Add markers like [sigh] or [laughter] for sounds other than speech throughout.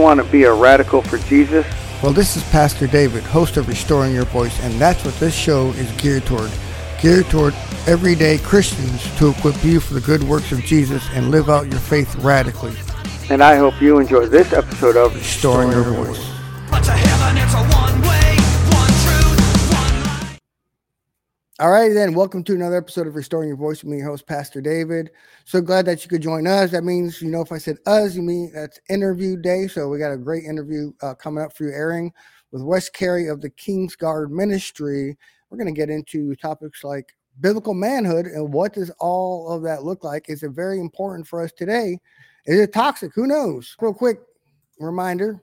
Do you want to be a radical for Jesus? Well, this is Pastor David, host of Restoring Your Voice, and that's what this show is geared toward. Geared toward everyday Christians to equip you for the good works of Jesus and live out your faith radically. And I hope you enjoy this episode of Restoring Your Voice. But to All right, then, welcome to another episode of Restoring Your Voice with me, your host, Pastor David. So glad that you could join us. That means, you know, if I said us, you mean that's interview day. So we got a great interview uh, coming up for you, airing with Wes Carey of the King's Guard Ministry. We're going to get into topics like biblical manhood and what does all of that look like. Is it very important for us today? Is it toxic? Who knows? Real quick reminder.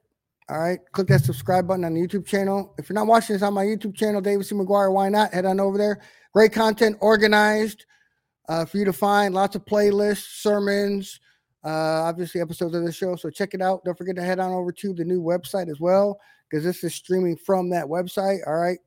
All right, click that subscribe button on the YouTube channel. If you're not watching this on my YouTube channel, David C. McGuire, why not? Head on over there. Great content, organized uh, for you to find. Lots of playlists, sermons, uh, obviously episodes of the show. So check it out. Don't forget to head on over to the new website as well, because this is streaming from that website. All right.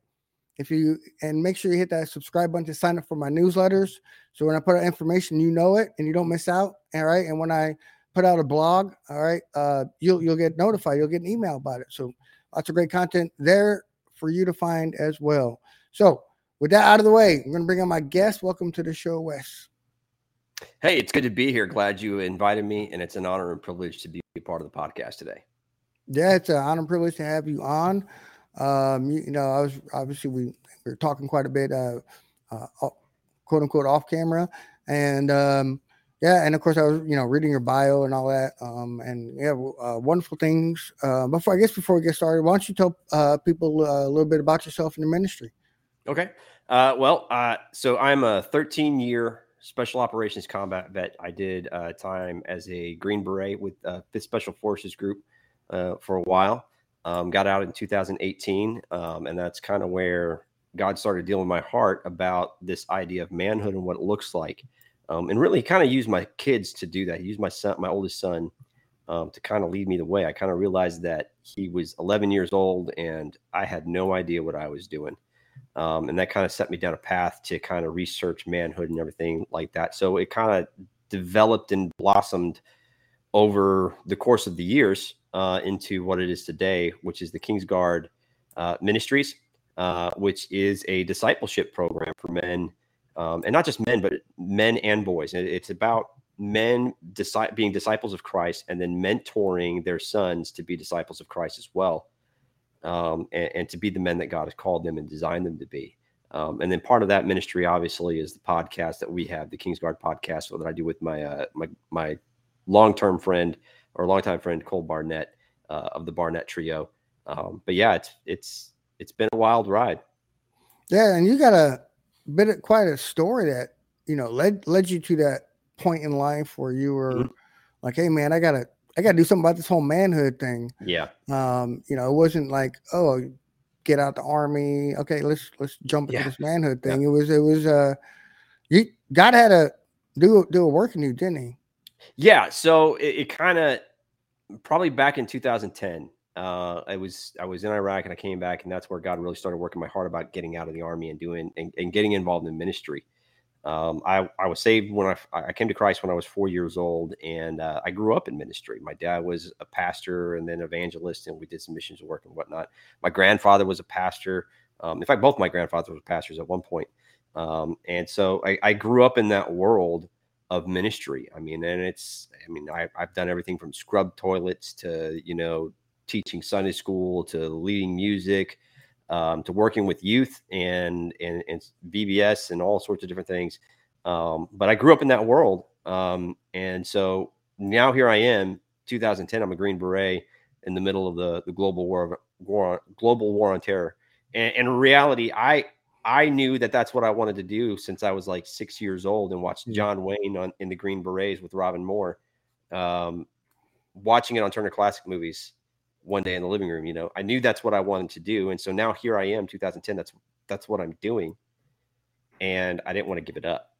If you and make sure you hit that subscribe button to sign up for my newsletters. So when I put out information, you know it and you don't miss out. All right. And when I put out a blog, all right, uh, you'll you'll get notified. You'll get an email about it. So lots of great content there for you to find as well. So with that out of the way, I'm going to bring on my guest. Welcome to the show, Wes. Hey, it's good to be here. Glad you invited me, and it's an honor and privilege to be a part of the podcast today. Yeah, it's an honor and privilege to have you on. Um, you, you know, I was obviously we, we were talking quite a bit, uh, uh, quote unquote, off camera, and um, yeah, and of course I was you know reading your bio and all that, um, and yeah, uh, wonderful things. Uh, before I guess before we get started, why don't you tell uh, people uh, a little bit about yourself and the ministry? Okay. Uh, well, uh, so I'm a 13 year special operations combat vet. I did time as a Green Beret with uh, 5th Special Forces Group for a while. Um, got out in 2018, um, and that's kind of where God started dealing with my heart about this idea of manhood and what it looks like. Um, and really kind of used my kids to do that. He used my son, my oldest son, um, to kind of lead me the way. I kind of realized that he was 11 years old and I had no idea what I was doing. Um, and that kind of set me down a path to kind of research manhood and everything like that. So it kind of developed and blossomed over the course of the years uh, into what it is today, which is the Kingsguard uh, Ministries, uh, which is a discipleship program for men, um, and not just men, but men and boys. It- It's about men disi- being disciples of Christ and then mentoring their sons to be disciples of Christ as well um, and, and to be the men that God has called them and designed them to be. Um, and then part of that ministry, obviously, is the podcast that we have, the Kingsguard podcast, that I do with my uh, my my long term friend or longtime friend Cole Barnett uh, of the Barnett Trio. Um, but yeah, it's it's it's been a wild ride. Yeah, and you got a bit of quite a story that you know led led you to that point in life where you were Mhm. like, "Hey, man, I gotta I gotta do something about this whole manhood thing." Yeah, Um, you know, it wasn't like, "Oh, get out the army. Okay, let's let's jump into Yeah. this manhood thing." It was it was uh, you God had to do do a work in you, didn't he? yeah. So it, it kind of probably back in 2010. Uh, I was I was in Iraq and I came back, and that's where God really started working my heart about getting out of the army and doing and, and getting involved in ministry. Um, I, I was saved when I, I came to Christ when I was four years old, and uh, I grew up in ministry. My dad was a pastor and then evangelist, and we did some missions work and whatnot. My grandfather was a pastor. Um, in fact, both my grandfathers were pastors at one point. Um, and so I, I grew up in that world of ministry. I mean, and it's, I mean, I, I've done everything from scrub toilets to, you know, teaching Sunday school to leading music um, to working with youth and, and and VBS and all sorts of different things. Um, but I grew up in that world, um, and so now here I am, 2010. I'm a Green Beret in the middle of the the global war of war global war on terror. And, and in reality, I I knew that that's what I wanted to do since I was like six years old and watched Mhm. John Wayne on in the Green Berets with Robin Moore, um, watching it on Turner Classic Movies one day in the living room. You know, I knew that's what I wanted to do, and so now here I am, 2010. That's that's what I'm doing, and I didn't want to give it up.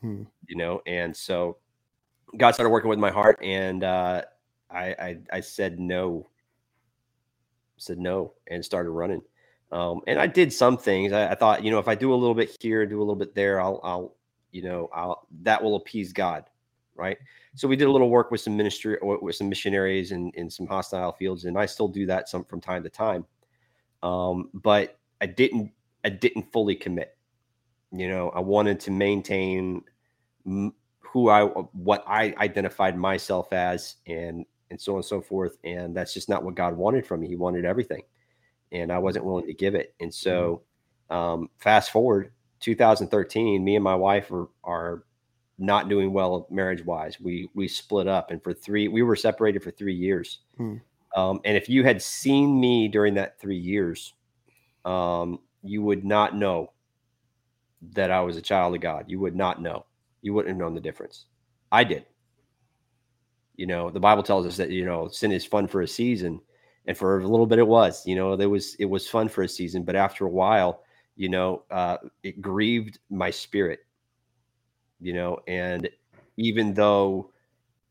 Hmm. You know, and so God started working with my heart, and uh, I, I I said no, said no, and started running. Um, and I did some things. I, I thought, you know, if I do a little bit here, do a little bit there, I'll, I'll, you know, I'll that will appease God. Right? So we did a little work with some ministry or with some missionaries in, in some hostile fields, and I still do that some from time to time. Um, but I didn't I didn't fully commit. You know, I wanted to maintain who I what I identified myself as, and and so on and so forth. And that's just not what God wanted from me. He wanted everything, and I wasn't willing to give it. And so, um, fast forward 2013, me and my wife are are not doing well marriage wise. We we split up, and for three we were separated for three years. Hmm. Um, and if you had seen me during that three years, um, you would not know that I was a child of God. You would not know. You wouldn't have known the difference. I did. You know, the Bible tells us that you know sin is fun for a season, and for a little bit it was. You know, there was it was fun for a season, but after a while, you know, uh, it grieved my spirit. You know, and even though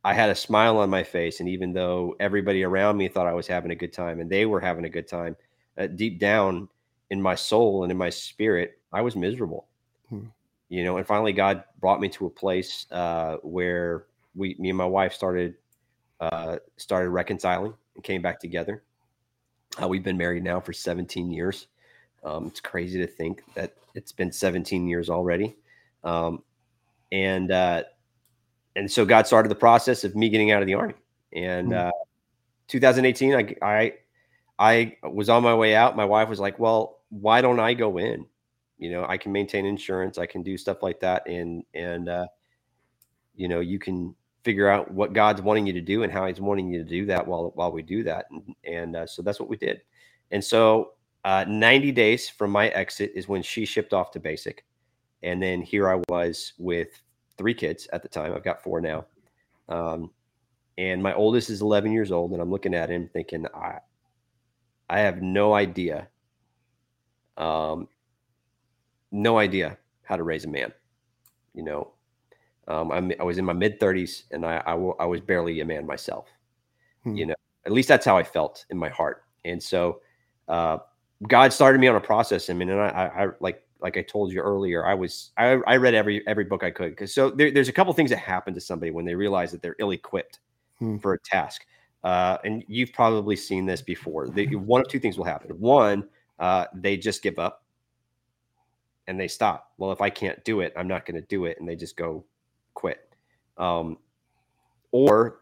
I had a smile on my face, and even though everybody around me thought I was having a good time, and they were having a good time, uh, deep down in my soul and in my spirit, I was miserable. Hmm. You know, and finally, God brought me to a place uh, where we, me and my wife, started uh, started reconciling and came back together. Uh, we've been married now for 17 years. Um, it's crazy to think that it's been 17 years already. Um, and uh, and so God started the process of me getting out of the army. And Hmm. uh, 2018, I, I I was on my way out. My wife was like, "Well, why don't I go in? You know, I can maintain insurance. I can do stuff like that, and and uh, you know, you can figure out what God's wanting you to do and how He's wanting you to do that while while we do that." And, and uh, so that's what we did. And so, uh, 90 days from my exit is when she shipped off to basic, and then here I was with three kids at the time. I've got four now. Um, and my oldest is 11 years old, and I'm looking at him thinking, I, I have no idea, um, no idea how to raise a man. You know, um, I'm, I was in my mid 30s, and I, I, was barely a man myself. Hmm. You know, at least that's how I felt in my heart. And so, uh, God started me on a process. I mean, and I, I, I like like I told you earlier, I was I, I read every every book I could because so there, there's a couple things that happen to somebody when they realize that they're ill-equipped Hmm. for a task. Uh, and you've probably seen this before. They, one of two things will happen. One, uh, they just give up and they stop. Well, if I can't do it, I'm not going to do it, and they just go quit. Um, or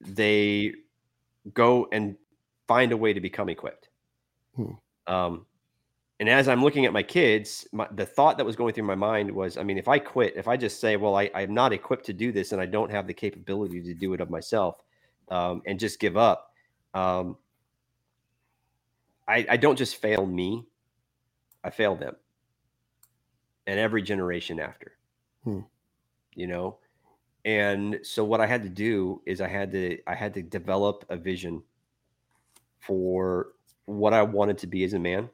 they go and find a way to become equipped. Hmm. Um, and as I'm looking at my kids, my, the thought that was going through my mind was, I mean, if I quit, if I just say, well, I, I'm not equipped to do this and I don't have the capability to do it of myself um, and just give up, um, I, I don't just fail me, I fail them and every generation after, Hmm. you know? And so what I had to do is I had to, I had to develop a vision for what I wanted to be as a man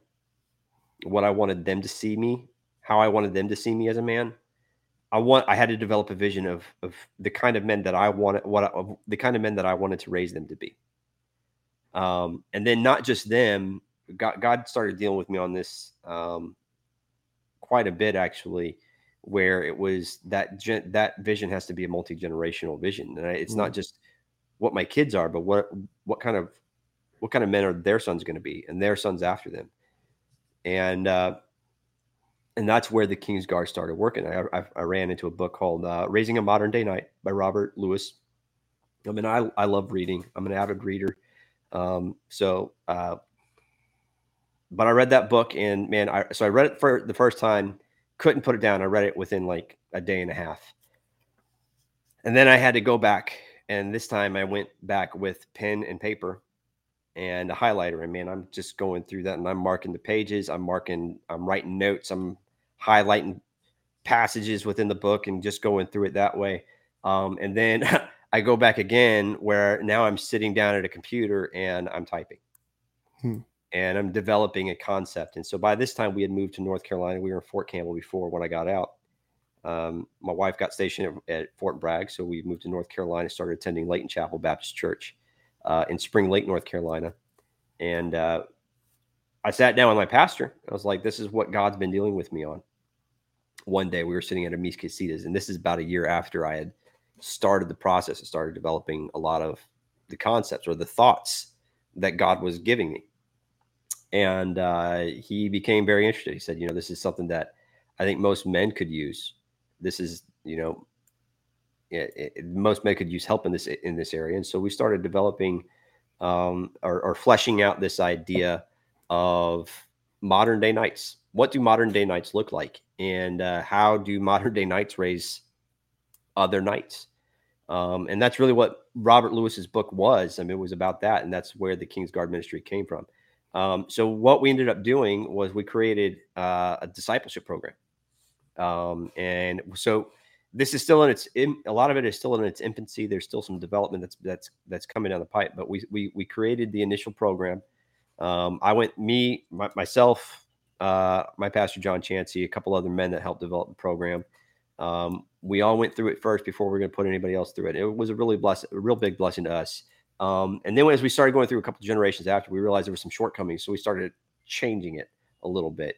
what I wanted them to see me, how I wanted them to see me as a man. I want I had to develop a vision of of the kind of men that I wanted what I, of the kind of men that I wanted to raise them to be. Um, and then not just them, God, God started dealing with me on this um, quite a bit actually, where it was that gen, that vision has to be a multi generational vision, and I, it's not just what my kids are, but what what kind of what kind of men are their sons going to be, and their sons after them and uh, and that's where the King's Guard started working. I, I, I ran into a book called uh, "Raising a Modern Day Knight" by Robert Lewis. I mean, I I love reading. I'm an avid reader, um, so uh, but I read that book and man, I so I read it for the first time, couldn't put it down. I read it within like a day and a half, and then I had to go back, and this time I went back with pen and paper and a highlighter. And man, I'm just going through that and I'm marking the pages. I'm marking, I'm writing notes. I'm highlighting passages within the book and just going through it that way. Um, and then [laughs] I go back again where now I'm sitting down at a computer and I'm typing. Hmm. And I'm developing a concept. And so by this time, we had moved to North Carolina. We were in Fort Campbell before when I got out. Um, my wife got stationed at, at Fort Bragg. So we moved to North Carolina, started attending Layton Chapel Baptist Church uh, in Spring Lake, North Carolina. And uh, I sat down with my pastor. I was like, this is what God's been dealing with me on. One day we were sitting at a Mis Casitas, and this is about a year after I had started the process and started developing a lot of the concepts or the thoughts that God was giving me. And uh, he became very interested. He said, you know, this is something that I think most men could use. This is, you know, it, it, most men could use help in this in this area. And so we started developing um, or, or fleshing out this idea of modern day knights. What do modern day knights look like, and uh, how do modern day knights raise other knights? Um, and that's really what Robert Lewis's book was. I mean, it was about that, and that's where the King's Guard ministry came from. Um, so what we ended up doing was we created uh, a discipleship program, um, and so this is still in its a lot of it is still in its infancy. There's still some development that's that's that's coming down the pipe, but we we we created the initial program. Um, I went me my, myself, uh, my pastor John Chansey, a couple other men that helped develop the program. Um, we all went through it first before we are going to put anybody else through it. It was a really bless, a real big blessing to us. Um, and then as we started going through a couple generations after, we realized there were some shortcomings, so we started changing it a little bit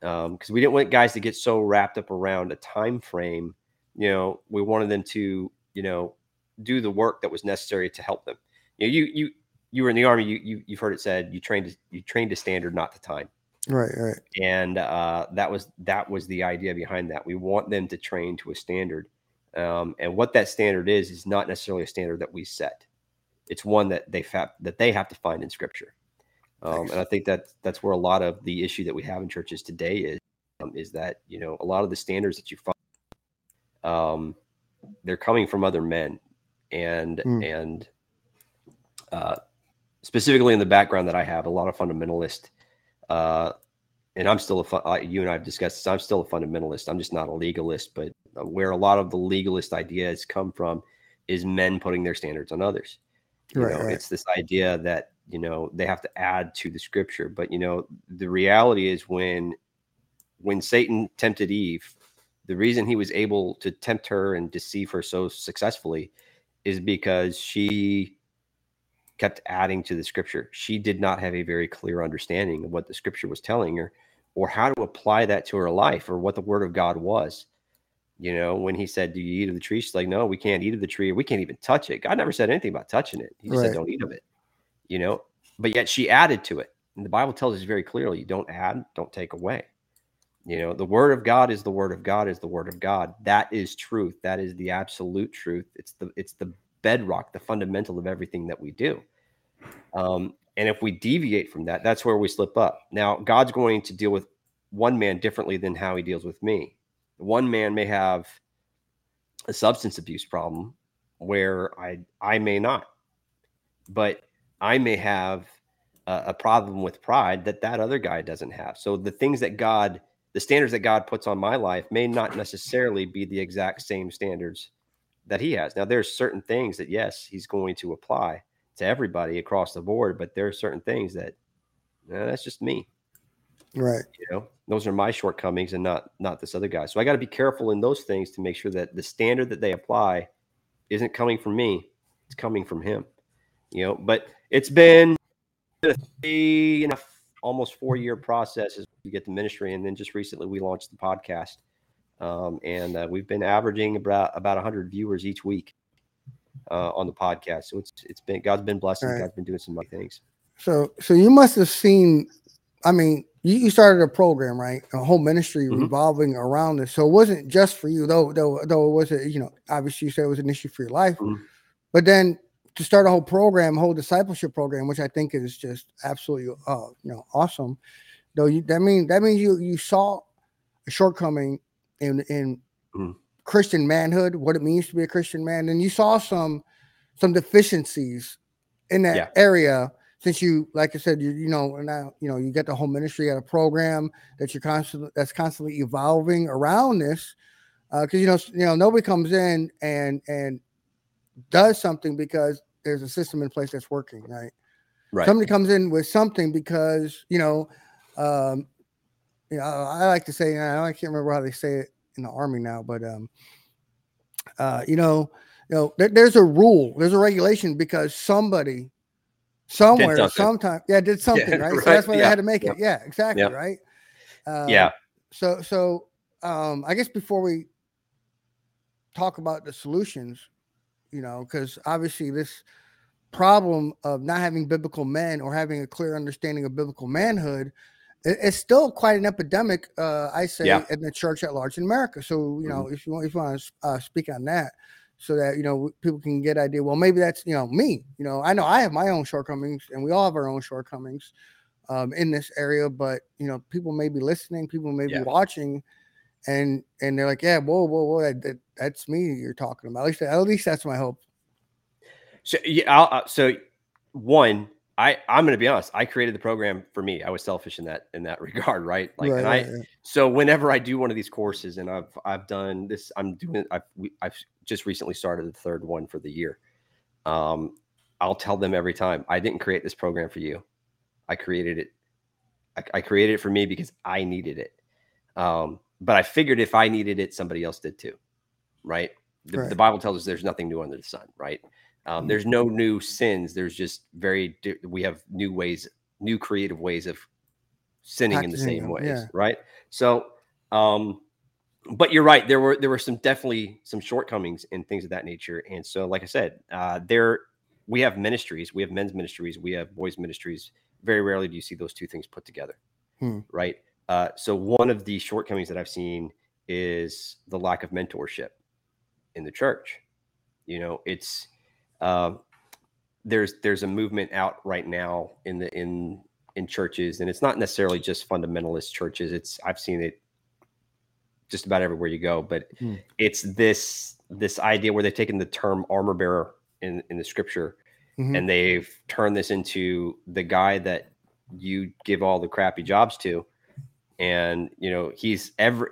because um, we didn't want guys to get so wrapped up around a time frame. You know, we wanted them to, you know, do the work that was necessary to help them. You know, you you you were in the army. You you you've heard it said you trained you trained to standard, not to time. Right, right. And uh, that was that was the idea behind that. We want them to train to a standard, um, and what that standard is is not necessarily a standard that we set. It's one that they fa- that they have to find in Scripture. Um, and I think that that's where a lot of the issue that we have in churches today is um, is that you know a lot of the standards that you find um, they're coming from other men and Mm. and uh, specifically in the background that I have a lot of fundamentalist uh, and I'm still a fu- uh, you and I have discussed this. I'm still a fundamentalist. I'm just not a legalist. But where a lot of the legalist ideas come from is men putting their standards on others. You Right, know, right. it's this idea that you know they have to add to the scripture. But you know, the reality is when when Satan tempted Eve, the reason he was able to tempt her and deceive her so successfully is because she kept adding to the scripture. She did not have a very clear understanding of what the scripture was telling her or how to apply that to her life or what the word of God was. You know, when he said, Do you eat of the tree? She's like, No, we can't eat of the tree. We can't even touch it. God never said anything about touching it. He just Right. said, Don't eat of it. You know, but yet she added to it. And the Bible tells us very clearly you don't add, don't take away. You know, the word of God is the word of God is the word of God. That is truth. That is the absolute truth. It's the it's the bedrock, the fundamental of everything that we do. Um, and if we deviate from that, that's where we slip up. Now, God's going to deal with one man differently than how he deals with me. One man may have a substance abuse problem where I I may not, but I may have a, a problem with pride that that other guy doesn't have. So the things that God, the standards that God puts on my life may not necessarily be the exact same standards that he has. Now there's certain things that yes, he's going to apply to everybody across the board, but there are certain things that eh, that's just me Right. you know those are my shortcomings and not not this other guy so i got to be careful in those things to make sure that the standard that they apply isn't coming from me it's coming from him you know but it's been a three and a f- almost four year process as we get the ministry and then just recently we launched the podcast um, and uh, we've been averaging about about 100 viewers each week uh, on the podcast so it's it's been god's been blessing Right. god's been doing some things So so you must have seen I mean, you, you started a program, right? A whole ministry Mhm. revolving around this. So it wasn't just for you, though, though, though it was a, you know, obviously you said it was an issue for your life. Mhm. But then to start a whole program, a whole discipleship program, which I think is just absolutely uh, you know, awesome. Though you that means that means you you saw a shortcoming in in Mhm. Christian manhood, what it means to be a Christian man, and you saw some some deficiencies in that Yeah. area since you like i said you you know now you know you get the whole ministry at a program that you're constantly that's constantly evolving around this because you know you know nobody comes in and and does something because there's a system in place that's working right? Right. Somebody comes in with something because you know um you know i like to say i can't remember how they say it in the army now but um uh you know you know there, there's a rule there's a regulation because somebody somewhere sometime yeah did something right? [laughs] so that's why they had to make it. Yeah exactly right? Uh, yeah. so so um i guess before we talk about the solutions you know, because obviously this problem of not having biblical men or having a clear understanding of biblical manhood it- it's still quite an epidemic uh i say Yeah. in the church at large in america so you know if you want if you want to uh, speak on that so that you know people can get idea well maybe that's you know me you know i know i have my own shortcomings and we all have our own shortcomings um in this area but you know people may be listening people may Yeah. be watching and and they're like yeah whoa whoa whoa that, that, that's me you're talking about at least at least that's my hope So yeah, I'll, uh, so one, I I'm going to be honest. I created the program for me. I was selfish in that in that [laughs] regard, right? Like, right, and right, I right. so whenever I do one of these courses, and I've I've done this, I'm doing. I've we, I've just recently started the third one for the year. Um, I'll tell them every time I didn't create this program for you. I created it. I, I created it for me because I needed it. Um, but I figured if I needed it, somebody else did too, right? The, the Bible tells us there's nothing new under the sun, right? Um, Mhm. there's no new sins. There's just very we have new ways, new creative ways of sinning in the same them, ways, yeah. right? So, um, but you're right. There were there were some definitely some shortcomings and things of that nature. And so, like I said, uh, there we have ministries. We have men's ministries. We have boys ministries. Very rarely do you see those two things put together, Hmm. right? Uh, so one of the shortcomings that I've seen is the lack of mentorship in the church. You know, it's um, there's there's a movement out right now in the in in churches, and it's not necessarily just fundamentalist churches. It's I've seen it just about everywhere you go, but Hmm. it's this this idea where they've taken the term armor bearer in in the scripture Mhm. and they've turned this into the guy that you give all the crappy jobs to and you know he's ever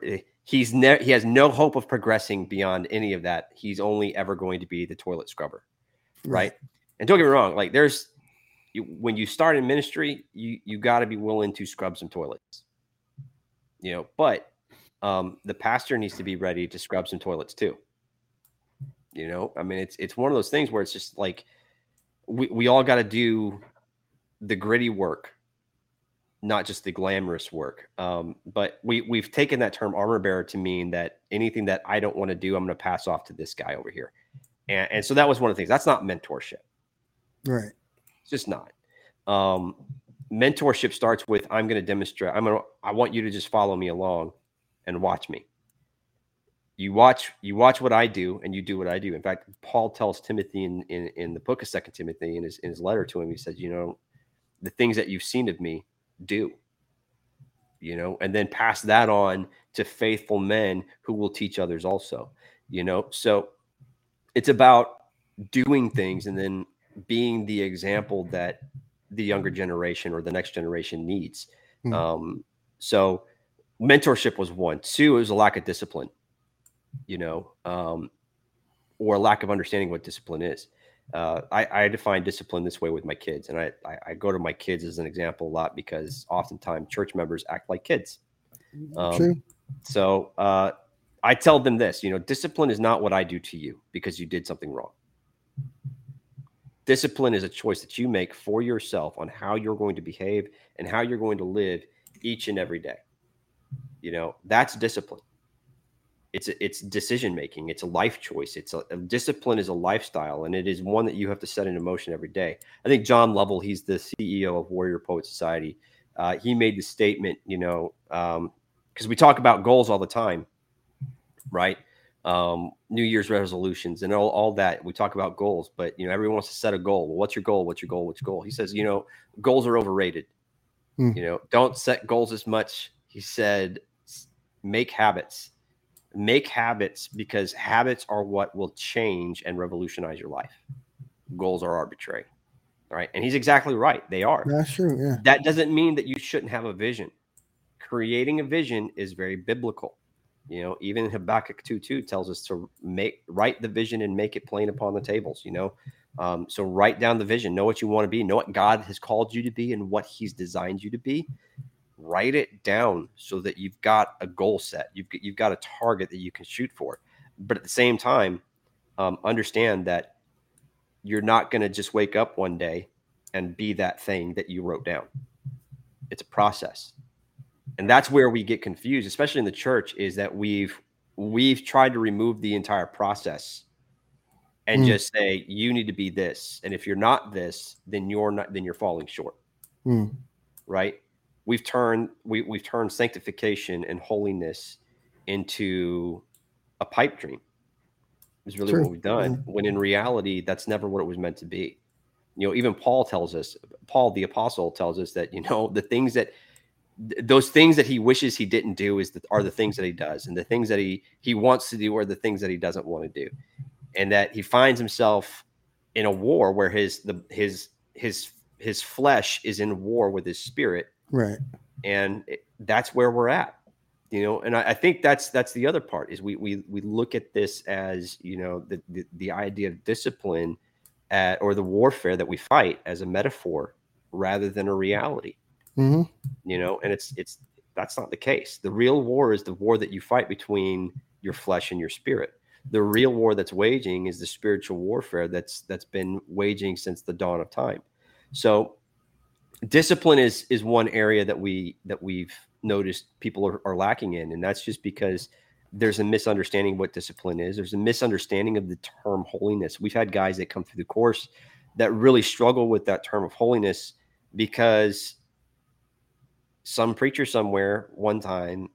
he's ne- he has no hope of progressing beyond any of that. He's only ever going to be the toilet scrubber right. and don't get me wrong like there's you, when you start in ministry you you got to be willing to scrub some toilets. You know but um the pastor needs to be ready to scrub some toilets too. You know i mean it's it's one of those things where it's just like we, we all got to do the gritty work not just the glamorous work um, but we we've taken that term armor bearer to mean that anything that i don't want to do i'm going to pass off to this guy over here. And, and so that was one of the things that's not mentorship. Right. It's just not. Um, mentorship starts with i'm going to demonstrate i'm going to i want you to just follow me along and watch me. You watch you watch what i do and you do what i do. In fact paul tells timothy in in, in the book of second timothy in his in his letter to him he says you know the things that you've seen of me do you know and then pass that on to faithful men who will teach others also you know? So it's about doing things and then being the example that the younger generation or the next generation needs. Hmm. um so mentorship was one. Two it was a lack of discipline you know um or a lack of understanding what discipline is uh, I, I define discipline this way with my kids, and I, I, I go to my kids as an example a lot because oftentimes church members act like kids. Um, True. So uh, I tell them this: you know, discipline is not what I do to you because you did something wrong. Discipline is a choice that you make for yourself on how you're going to behave and how you're going to live each and every day. You know, that's discipline. It's it's decision making. It's a life choice. It's a, a discipline is a lifestyle, and it is one that you have to set into motion every day. I think John Lovell, he's the CEO of Warrior Poet Society. Uh, he made the statement, you know, because we talk about goals all the time, right? Um, New Year's resolutions and all, all that. We talk about goals, but you know, everyone wants to set a goal. Well, what's your goal? What's your goal? What's your goal? He says, you know, goals are overrated. Hmm. You know, don't set goals as much. He said, make habits. Make habits because habits are what will change and revolutionize your life. Goals are arbitrary. All right. And he's exactly right. They are That's true. Yeah. that doesn't mean that you shouldn't have a vision. Creating a vision is very biblical. You know, even Habakkuk 2 2 tells us to make write the vision and make it plain upon the tables, you know. Um, so write down the vision, know what you want to be, know what God has called you to be and what He's designed you to be. Write it down so that you've got a goal set. You've got, you've got a target that you can shoot for. But at the same time, um, understand that you're not going to just wake up one day and be that thing that you wrote down. It's a process. And that's where we get confused, especially in the church, is that we've we've tried to remove the entire process and Mm. just say you need to be this, and if you're not this, then you're not. Then you're falling short. Mm. Right? We've turned we we've turned sanctification and holiness into a pipe dream. Is really True. what we've done. When in reality, that's never what it was meant to be. You know, even Paul tells us. Paul the apostle tells us that you know the things that th- those things that he wishes he didn't do is that are the things that he does and the things that he he wants to do are the things that he doesn't want to do and that he finds himself in a war where his the his his his flesh is in war with his spirit Right. and it, that's where we're at you know and I, I think that's that's the other part is we we we look at this as you know the the, the idea of discipline at, or the warfare that we fight as a metaphor rather than a reality. Hmm you know and it's it's that's not the case. The real war is the war that you fight between your flesh and your spirit. The real war that's waging is the spiritual warfare that's that's been waging since the dawn of time. So discipline is is one area that we that we've noticed people are, are lacking in and that's just because there's a misunderstanding what discipline is. There's a misunderstanding of the term holiness. We've had guys that come through the course that really struggle with that term of holiness because some preacher somewhere one time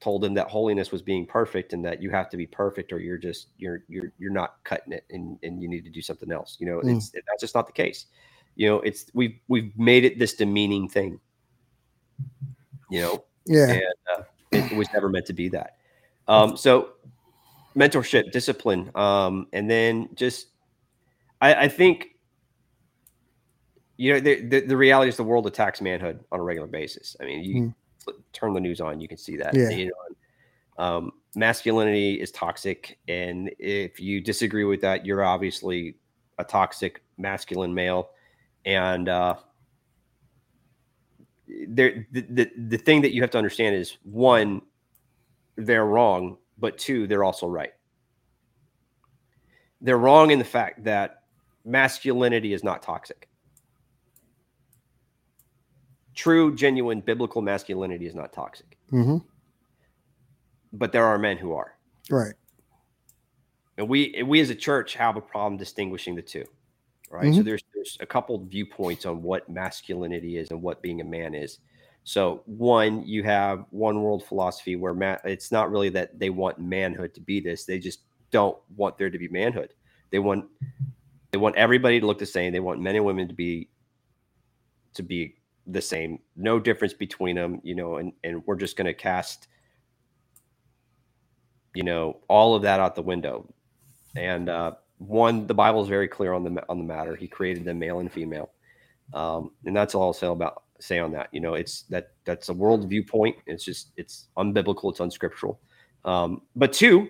told them that holiness was being perfect and that you have to be perfect or you're just you're you're you're not cutting it and and you need to do something else you know Mm. it's that's just not the case you know it's we've we've made it this demeaning thing. You know? Yeah. and uh, it, it was never meant to be that. Um so mentorship discipline um and then just i i think you know the, the the reality is the world attacks manhood on a regular basis. I mean you turn the news on you can see that. Yeah. you know um masculinity is toxic and if you disagree with that you're obviously a toxic masculine male and uh there the, the the thing that you have to understand is one they're wrong but two they're also right. They're wrong in the fact that masculinity is not toxic. True genuine biblical masculinity is not toxic. Hmm but there are men who are. Right. and we we as a church have a problem distinguishing the two right? So Mhm. there's there's a couple viewpoints on what masculinity is and what being a man is. So one you have one world philosophy where ma- it's not really that they want manhood to be this they just don't want there to be manhood. They want they want everybody to look the same they want men and women to be to be the same no difference between them you know and and we're just going to cast you know all of that out the window. And uh, one the bible is very clear on the on the matter. He created them male and female. Um, and that's all i'll say about say on that. You know it's that that's a world viewpoint. It's just it's unbiblical it's unscriptural. Um, but two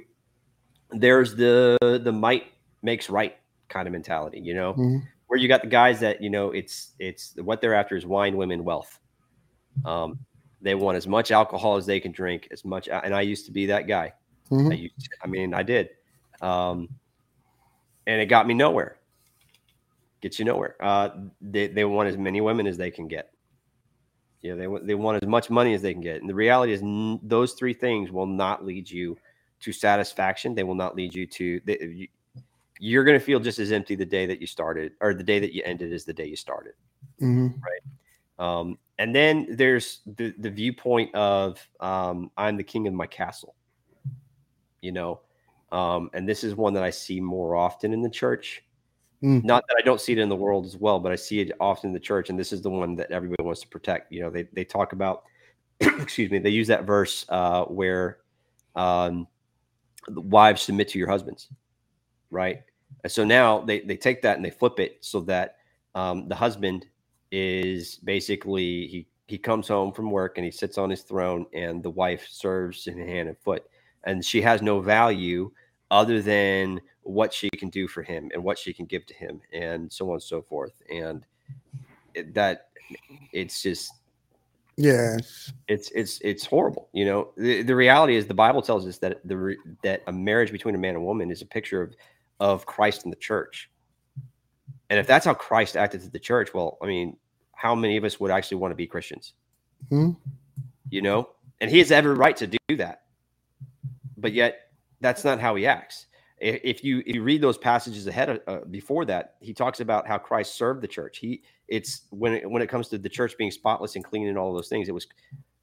there's the the might makes right kind of mentality you know Mhm. where you got the guys that you know it's it's what they're after is wine women wealth. Um, they want as much alcohol as they can drink as much and i used to be that guy. Mhm. I used to, I mean, I did. Um, and it got me nowhere. Gets you nowhere. Uh, they, they want as many women as they can get. You know, they, they want as much money as they can get. And the reality is, n- those three things will not lead you to satisfaction. They will not lead you to, they, you, you're going to feel just as empty the day that you started or the day that you ended as the day you started. Mhm. Um, and then there's the, the viewpoint of um, I'm the king of my castle, you know, um, and this is one that I see more often in the church. Mm. Not that I don't see it in the world as well, but I see it often in the church, and this is the one that everybody wants to protect. You know, they they talk about, [clears throat] excuse me, they use that verse uh, where um, the wives submit to your husbands, right? And so now they they take that and they flip it so that um, the husband is basically he he comes home from work and he sits on his throne and the wife serves him hand and foot and she has no value other than what she can do for him and what she can give to him and so on and so forth. And that it's just Yeah. it's it's it's horrible you know? The, the reality is the bible tells us that the that a marriage between a man and woman is a picture of of christ and the church. And if that's how christ acted to the church well i mean how many of us would actually want to be christians? Mhm. you know? And he has every right to do that but yet that's not how he acts If you if you read those passages ahead of uh, before that, he talks about how Christ served the church. He it's when it, when it comes to the church being spotless and clean and all those things, it was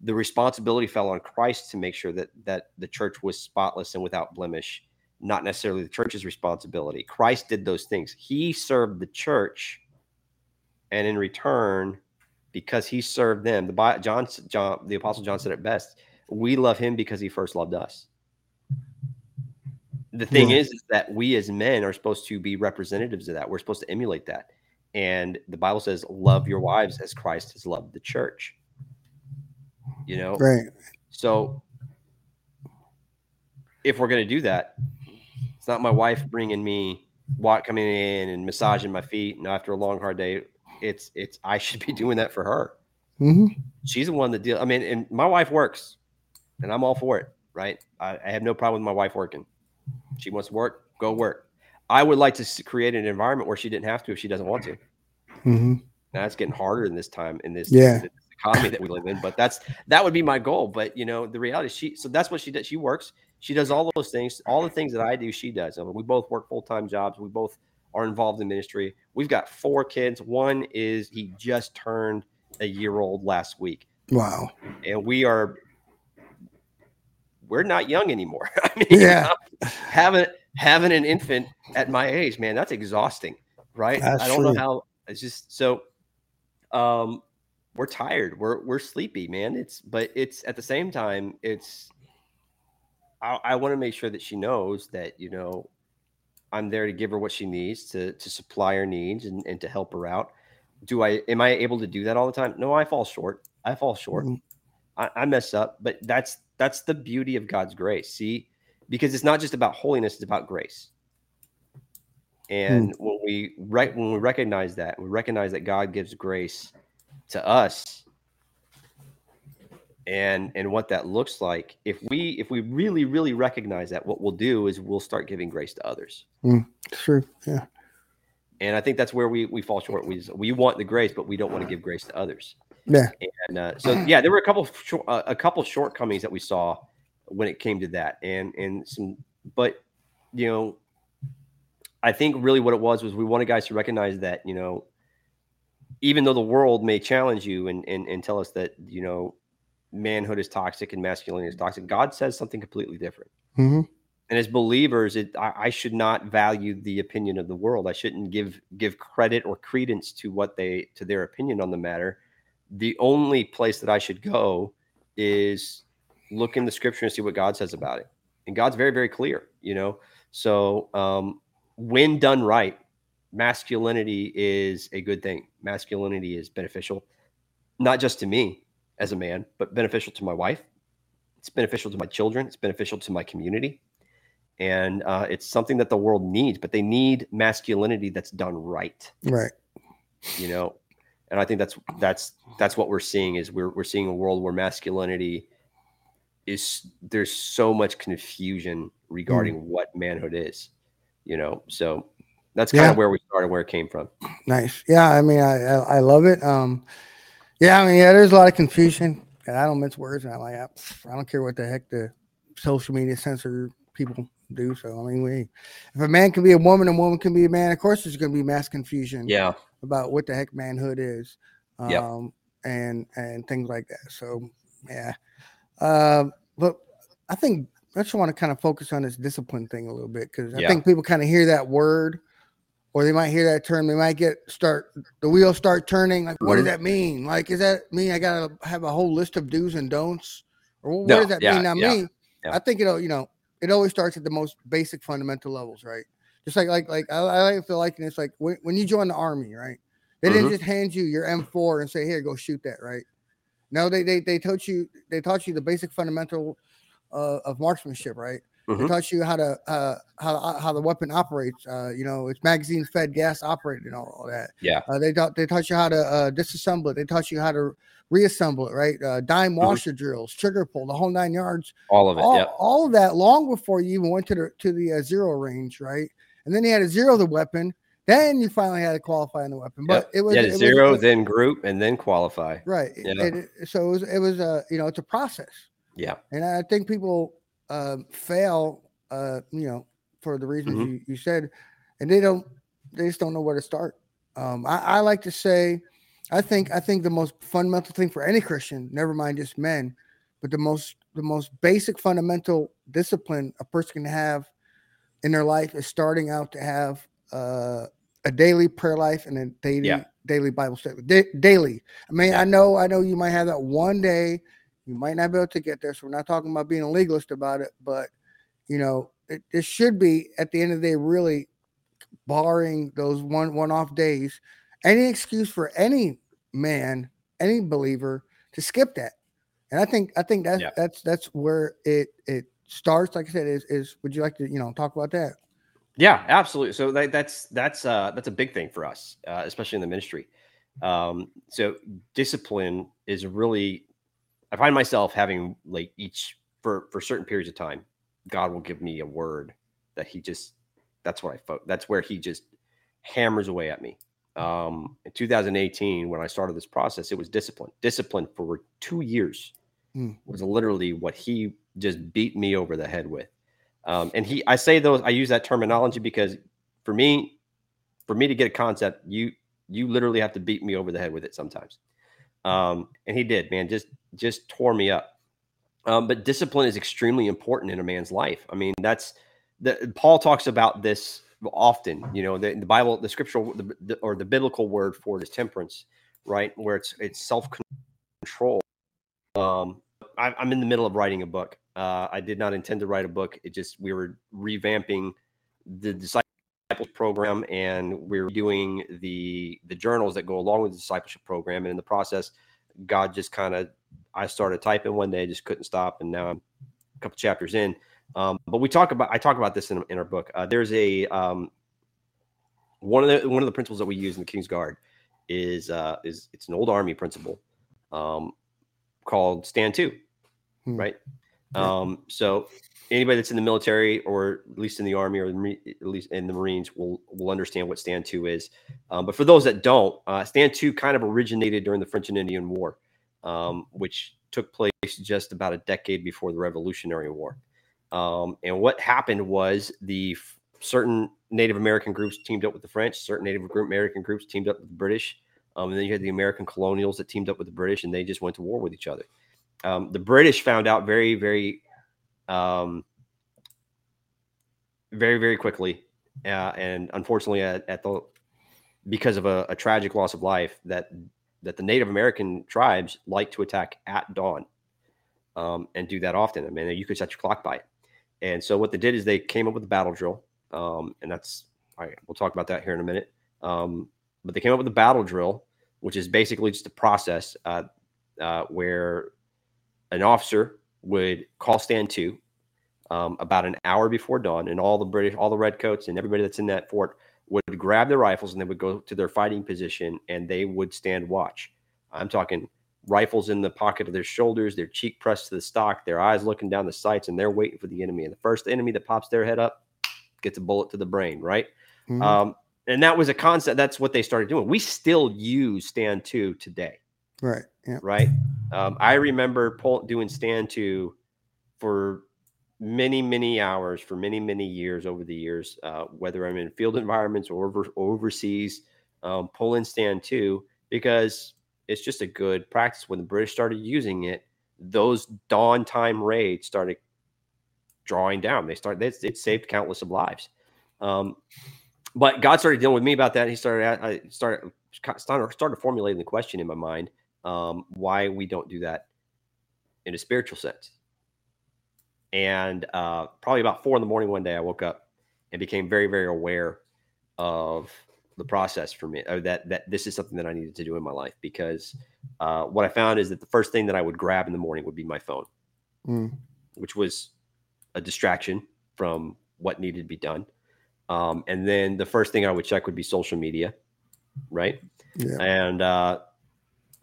the responsibility fell on Christ to make sure that that the church was spotless and without blemish, not necessarily the church's responsibility. Christ did those things. He served the church, and in return, because he served them, the John John the apostle John said it best. We love him because he first loved us. The thing Yeah. is, is that we as men are supposed to be representatives of that. We're supposed to emulate that. And the Bible says, love your wives as Christ has loved the church. You know, Right. so if we're going to do that, it's not my wife bringing me walk coming in and massaging my feet. And after a long hard day, it's it's I should be [laughs] doing that for her. hmm She's the one that deal. I mean, and my wife works, and I'm all for it. Right? I, I have no problem with my wife working. She wants to work, go work. I would like to create an environment where she didn't have to if she doesn't want to. Mm-hmm. Now it's getting harder in this time in this, Yeah. this economy that we live in. But that's that would be my goal. But you know, the reality is she so that's what she does. She works. She does all those things. All the things that I do, she does. I mean, we both work full time jobs. We both are involved in ministry. We've got four kids. One is he just turned a year old last week, Wow. and we are we're not young anymore. [laughs] I mean, Yeah. having having an infant at my age, man, that's exhausting, right? That's I don't true. know how. It's just so. Um, we're tired. We're we're sleepy, man. It's but it's at the same time, it's. I, I want to make sure that she knows that you know, I'm there to give her what she needs to to supply her needs and, and to help her out. Do I am I able to do that all the time? No, I fall short. I fall short. I, I mess up, but that's that's the beauty of God's grace. See, because it's not just about holiness; it's about grace. And hmm. when we right when we recognize that, we recognize that God gives grace to us, and and what that looks like. If we if we really really recognize that, what we'll do is we'll start giving grace to others. Hmm. It's true. Yeah. And I think that's where we we fall short. We we want the grace, but we don't want to give grace to others. Yeah. And uh, so yeah, there were a couple short, uh, a couple shortcomings that we saw when it came to that, and and some, but you know, I think really what it was was we wanted guys to recognize that you know, even though the world may challenge you and and, and tell us that you know, manhood is toxic and masculinity is toxic, God says something completely different. hmm And as believers, it I, I should not value the opinion of the world. I shouldn't give give credit or credence to what they to their opinion on the matter. The only place that I should go is look in the scripture and see what God says about it. And God's very, very clear, you know. So um, when done right, masculinity is a good thing. Masculinity is beneficial, not just to me as a man, but beneficial to my wife. It's beneficial to my children. It's beneficial to my community and uh, it's something that the world needs but they need masculinity that's done right Right. you know and i think that's that's that's what we're seeing is we're, we're seeing a world where masculinity is there's so much confusion regarding what manhood is you know so that's kind Yeah. of where we started where it came from Nice. Yeah. I mean, I, I I love it. Um, yeah. I mean, yeah. There's a lot of confusion, and I don't mince words. And I'm like, I, I don't care what the heck the social media censor people do. So I mean, we if a man can be a woman, a woman can be a man. Of course, there's going to be mass confusion. yeah about what the heck manhood is, um, Yep. and and things like that. So yeah, uh, but I think I just want to kind of focus on this discipline thing a little bit because I Yeah. think people kind of hear that word, or they might hear that term. They might get start the wheels start turning. Like, what does that mean? Like, is that mean I gotta have a whole list of do's and don'ts, or what No, does that yeah, mean? Now, yeah, me. I think it'll you know it always starts at the most basic fundamental levels, right? Just like like like I, I like feel like it's like when, when you join the army, right? They didn't Mhm. just hand you your M4 and say, "Here, go shoot that," right? No, they they they taught you they taught you the basic fundamental uh, of marksmanship, right? They Mhm. taught you how to uh, how uh, how the weapon operates. Uh, you know, it's magazine fed, gas operated, and all, all that. Yeah. Uh, they taught they taught you how to uh, disassemble it. They taught you how to reassemble it, right? Uh, dime washer drills, trigger pull, the whole nine yards all of it all, yeah all of that long before you even went to the to the uh, zero range, right? And then you had to zero the weapon. Then you finally had to qualify in the weapon. But it was yeah was- zero it- then group and then qualify right. It- Yeah. it- it- so it was it was a you know it's a process, yeah and I think people uh, fail uh, you know for the reasons Mhm. you, you said, and they don't they just don't know where to start. Um, I, I like to say, I think I think the most fundamental thing for any Christian, never mind just men, but the most the most basic fundamental discipline a person can have in their life is starting out to have uh, a daily prayer life and a daily Yeah. daily Bible study. Da- daily. I mean, I know I know you might have that one day, you might not be able to get there. So we're not talking about being a legalist about it, but you know, it, it should be at the end of the day really barring those one one off days, any excuse for any man, any believer to skip that. And I think I think that's Yeah. that's that's where it it starts. Like I said, is is would you like to you know talk about that? Yeah, absolutely. So that, that's that's uh, that's a big thing for us, uh, especially in the ministry. Um, so discipline is really. I find myself having like each for for certain periods of time, God will give me a word that He just. That's what I. fo- That's where He just hammers away at me. Um, in 2018, when I started this process, it was discipline. Discipline for two years Hmm. was literally what He just beat me over the head with. Um, and he, I say those, I use that terminology because for me, for me to get a concept, you, you literally have to beat me over the head with it sometimes. Um, and he did, man, just, just tore me up. Um, but discipline is extremely important in a man's life. I mean, that's the Paul talks about this often. You know, the, the Bible, the scriptural, the, the, or the biblical word for it is temperance, right? Where it's it's self control. Um, I, I'm in the middle of writing a book. Uh, I did not intend to write a book. It just we were revamping the discipleship program, and we are doing the the journals that go along with the discipleship program. And in the process, God just kind of I started typing one day, just couldn't stop, and now I'm a couple chapters in. Um, but we talk about I talk about this in, in our book. Uh, there's a um, one of the one of the principles that we use in the King's Guard is uh, is it's an old army principle um, called stand to, Hmm. right? Um, so anybody that's in the military or at least in the army or at least in the Marines will will understand what stand to is. Um, but for those that don't, uh, stand to kind of originated during the French and Indian War, um, which took place just about a decade before the Revolutionary War. Um, and what happened was the f- certain Native American groups teamed up with the French, certain Native American groups teamed up with the British, um, and then you had the American colonials that teamed up with the British, and they just went to war with each other. Um, the British found out very, very, um, very, very quickly, uh, and unfortunately, at, at the because of a, a tragic loss of life, that that the Native American tribes like to attack at dawn, um, and do that often. I mean, you could set your clock by it. And so what they did is they came up with a battle drill, um, and that's all right. We'll talk about that here in a minute. Um, but they came up with a battle drill, which is basically just a process uh, uh, where an officer would call stand to um, about an hour before dawn, and all the British, all the redcoats, and everybody that's in that fort would grab their rifles and they would go to their fighting position and they would stand watch. I'm talking rifles in the pocket of their shoulders, their cheek pressed to the stock, their eyes looking down the sights, and they're waiting for the enemy. And the first enemy that pops their head up gets a bullet to the brain, right? Mhm. Um, and that was a concept. That's what they started doing. We still use stand to today, right. Yeah. right? Um, I remember pull, doing stand to for many, many hours for many, many years over the years, uh, whether I'm in field environments or, over, overseas, um, stand to because it's just a good practice. When the British started using it, those dawn time raids started drawing down. They started, it, it saved countless of lives. Um, but God started dealing with me about that. He started, I started, started, started formulating the question in my mind um, why we don't do that in a spiritual sense. And uh, probably about four in the morning one day, I woke up and became very, very aware of the process for me. that that this is something that I needed to do in my life because uh, what I found is that the first thing that I would grab in the morning would be my phone, Mm. which was a distraction from what needed to be done. Um, and then the first thing I would check would be social media, right? Yeah. and uh,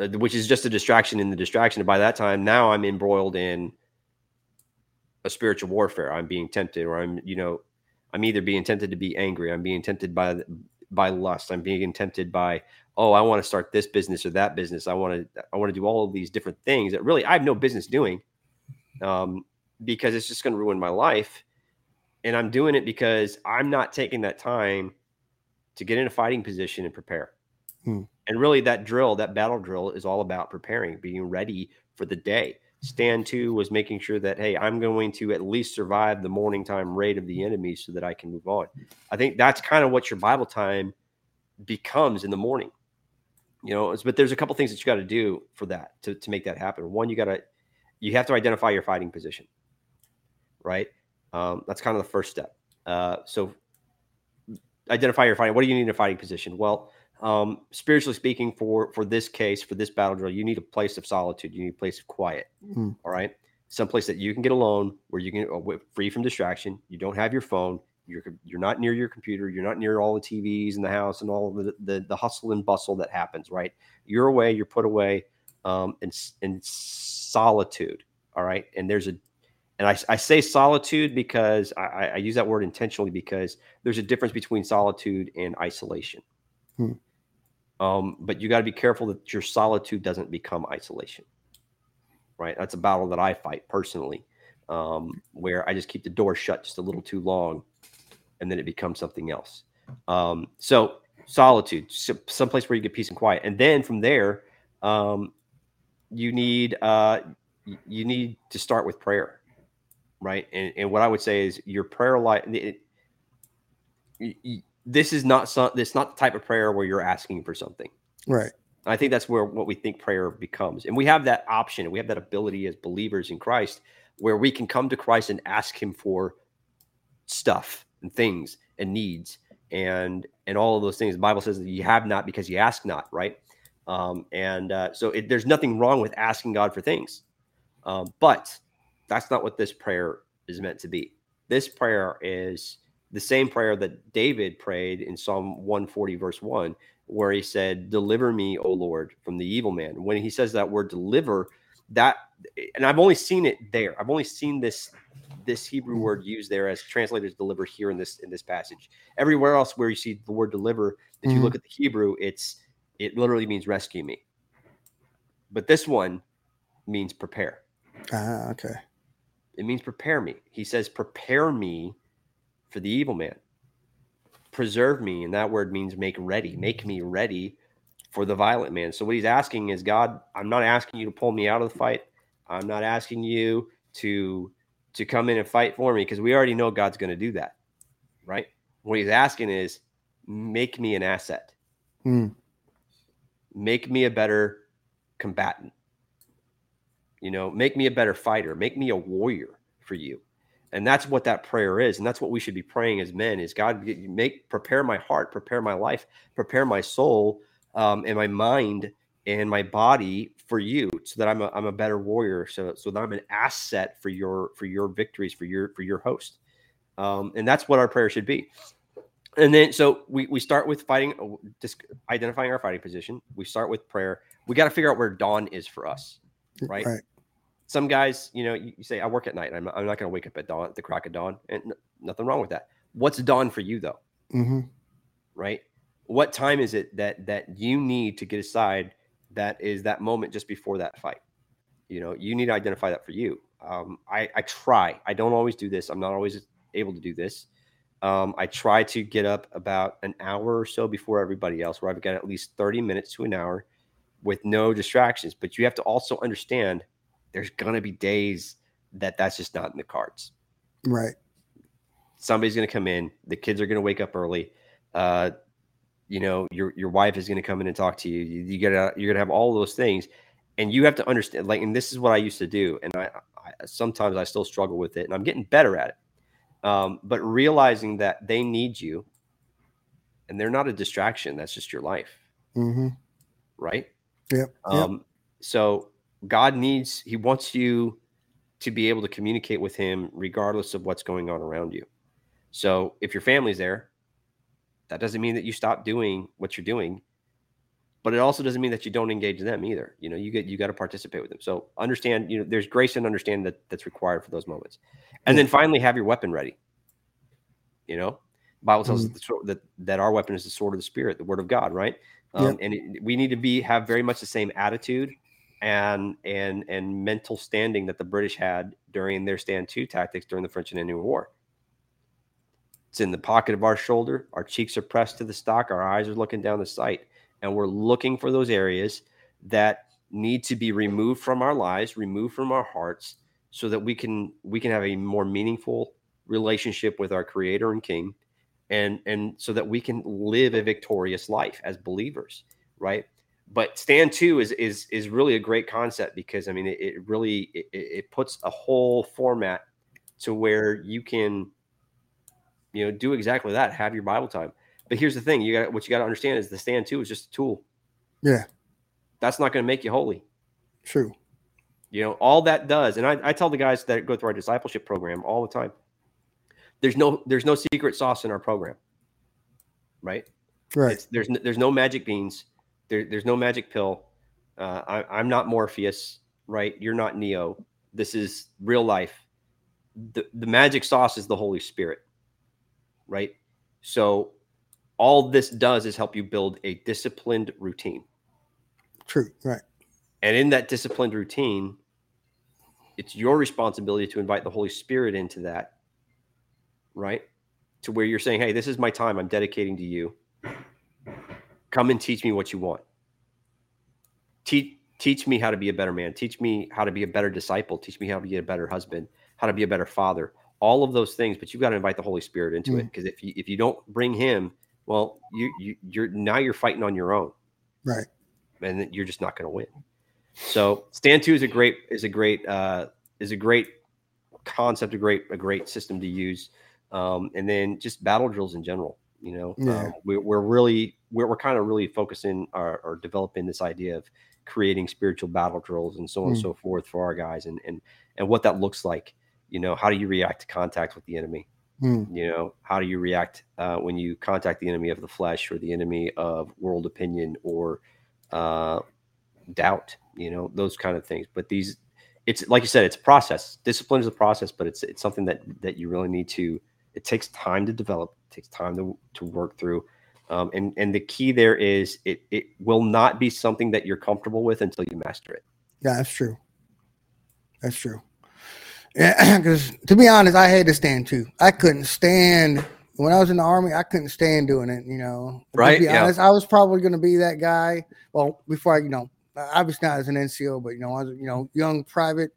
which is just a distraction in the distraction. And by that time, now I'm embroiled in a spiritual warfare. I'm being tempted, or I'm, you know, I'm either being tempted to be angry. I'm being tempted by by lust. I'm being tempted by, oh, I want to start this business or that business. I want to I want to do all of these different things that really I have no business doing, um, because it's just going to ruin my life. And I'm doing it because I'm not taking that time to get in a fighting position and prepare. Hmm. And really, that drill, that battle drill, is all about preparing, being ready for the day. Stand to was making sure that, hey, I'm going to at least survive the morning time raid of the enemy so that I can move on. I think that's kind of what your Bible time becomes in the morning. You know, but there's a couple things that you got to do for that to, to make that happen. One, you got to, you have to identify your fighting position, right? Um, that's kind of the first step. Uh, so identify your fighting. What do you need in a fighting position? Well, um, spiritually speaking, for for this case, for this battle drill, you need a place of solitude. You need a place of quiet. Mm. All right, someplace that you can get alone, where you can uh, free from distraction. You don't have your phone. You're you're not near your computer. You're not near all the TVs in the house and all of the the, the hustle and bustle that happens. Right, you're away. You're put away um, in in solitude. All right, and there's a and I, I say solitude because I, I I use that word intentionally because there's a difference between solitude and isolation. Hmm. Um, but you got to be careful that your solitude doesn't become isolation. Right, that's a battle that I fight personally, um, where I just keep the door shut just a little too long, and then it becomes something else. Um, so solitude, some someplace where you get peace and quiet, and then from there, um, you need uh, you need to start with prayer right? And and what I would say is your prayer life. It, y- this is not some. This not the type of prayer where you're asking for something. Right. I think that's where what we think prayer becomes, and we have that option. We have that ability as believers in Christ, where we can come to Christ and ask Him for stuff and things and needs and and all of those things. The Bible says that you have not because you ask not, right? Um, and uh, so it, there's nothing wrong with asking God for things, um, but that's not what this prayer is meant to be. This prayer is the same prayer that David prayed in Psalm 140, verse 1, where he said, Deliver me, O Lord, from the evil man. When he says that word deliver, that and I've only seen it there. I've only seen this this Hebrew word used there as translators deliver here in this in this passage. Everywhere else where you see the word deliver, if you Mhm. look at the Hebrew, it's it literally means rescue me. But this one means prepare. Ah, okay. It means prepare me. He says, prepare me for the evil man. Preserve me. And that word means make ready, make me ready for the violent man. So what he's asking is, God, I'm not asking you to pull me out of the fight. I'm not asking you to to come in and fight for me because we already know God's going to do that. Right? What he's asking is make me an asset. Mm. Make me a better combatant. You know, make me a better fighter, make me a warrior for you. And that's what that prayer is. And that's what we should be praying as men is God make prepare my heart, prepare my life, prepare my soul um, and my mind and my body for you so that I'm a, I'm a better warrior. So, so that I'm an asset for your, for your victories, for your, for your host. Um, and that's what our prayer should be. And then, so we, we start with fighting, uh, just identifying our fighting position. We start with prayer. We got to figure out where dawn is for us right? Right. Some guys, you know, you, you say, I work at night. I'm, I'm not going to wake up at dawn, at the crack of dawn. And n- nothing wrong with that. What's dawn for you, though? hmm Right? What time is it that that you need to get aside that is that moment just before that fight? You know, you need to identify that for you. Um, I, I try. I don't always do this. I'm not always able to do this. Um, I try to get up about an hour or so before everybody else, where I've got at least 30 minutes to an hour with no distractions. But you have to also understand there's going to be days that that's just not in the cards. Right. Somebody's going to come in. The kids are going to wake up early. Uh, you know, your your wife is going to come in and talk to you. You, you gotta you're gonna have all those things, and you have to understand. Like, and this is what I used to do, and I, I sometimes I still struggle with it, and I'm getting better at it. Um, but realizing that they need you, and they're not a distraction. That's just your life hmm right? Yep. Yep. Um, so God needs, He wants you to be able to communicate with Him regardless of what's going on around you. So if your family's there, that doesn't mean that you stop doing what you're doing, but it also doesn't mean that you don't engage them either. You know, you get you got to participate with them. So understand, you know, there's grace and understand that that's required for those moments, and then finally have your weapon ready. You know, Bible tells us the that that our weapon is the sword of the spirit, the word of God, right? Um, Yep. And it, we need to be have very much the same attitude and and and mental standing that the British had during their stand to tactics during the French and Indian War. It's in the pocket of our shoulder. Our cheeks are pressed to the stock. Our eyes are looking down the sight. And we're looking for those areas that need to be removed from our lives, removed from our hearts, so that we can we can have a more meaningful relationship with our creator and king and and so that we can live a victorious life as believers right but stand to is is is really a great concept because i mean it, it really it, it puts a whole format to where you can you know do exactly that have your bible time but here's the thing you got what you got to understand is the stand to is just a tool Yeah, that's not going to make you holy true. you know all that does and I, I tell the guys that go through our discipleship program all the time there's no there's no secret sauce in our program right Right. It's, there's n- there's no magic beans. There, there's no magic pill. Uh, I, I'm not Morpheus, right? You're not Neo. This is real life. The the magic sauce is the Holy Spirit, right? So all this does is help you build a disciplined routine, True. Right. and in that disciplined routine, it's your responsibility to invite the Holy Spirit into that, right? To where you're saying, "Hey, this is my time. I'm dedicating to you." Come and teach me what you want. Teach teach me how to be a better man. Teach me how to be a better disciple. Teach me how to be a better husband, how to be a better father. All of those things, but you've got to invite the Holy Spirit into it because if you if you don't bring Him, well, you you you're now you're fighting on your own, Right. and you're just not going to win. So stand to is a great is a great uh, is a great concept, a great a great system to use, um, and then just battle drills in general. You know, Yeah. um, we, we're really we're, we're kind of really focusing or, or developing this idea of creating spiritual battle drills and so on and Mm. so forth for our guys, and and and what that looks like. You know, how do you react to contact with the enemy? Hmm. you know how do you react uh, when you contact the enemy of the flesh or the enemy of world opinion or uh, doubt you know those kind of things but these it's like you said it's a process discipline is a process but it's it's something that that you really need to it takes time to develop it takes time to, to work through um, and and the key there is it it will not be something that you're comfortable with until you master it Yeah, that's true. That's true. Yeah, [clears throat] because to be honest, I had to stand too. I couldn't stand when I was in the army. I couldn't stand doing it. You know, Right, To be yeah. honest, I was probably going to be that guy. Well, before I, you know, obviously not as an NCO, but you know, as a, you know, young private.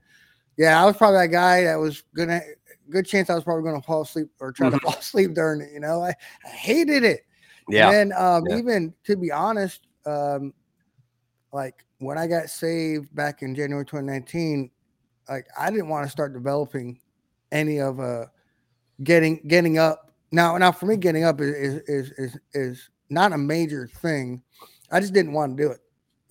Yeah, I was probably that guy that was gonna. Good chance I was probably going to fall asleep or try to fall [laughs] asleep during it. You know, I, I hated it. yeah And um, Yeah. even to be honest, um, like when I got saved back in January 2019, like I didn't want to start developing any of uh getting getting up. Now now for me getting up is is is, is not a major thing. I just didn't want to do it.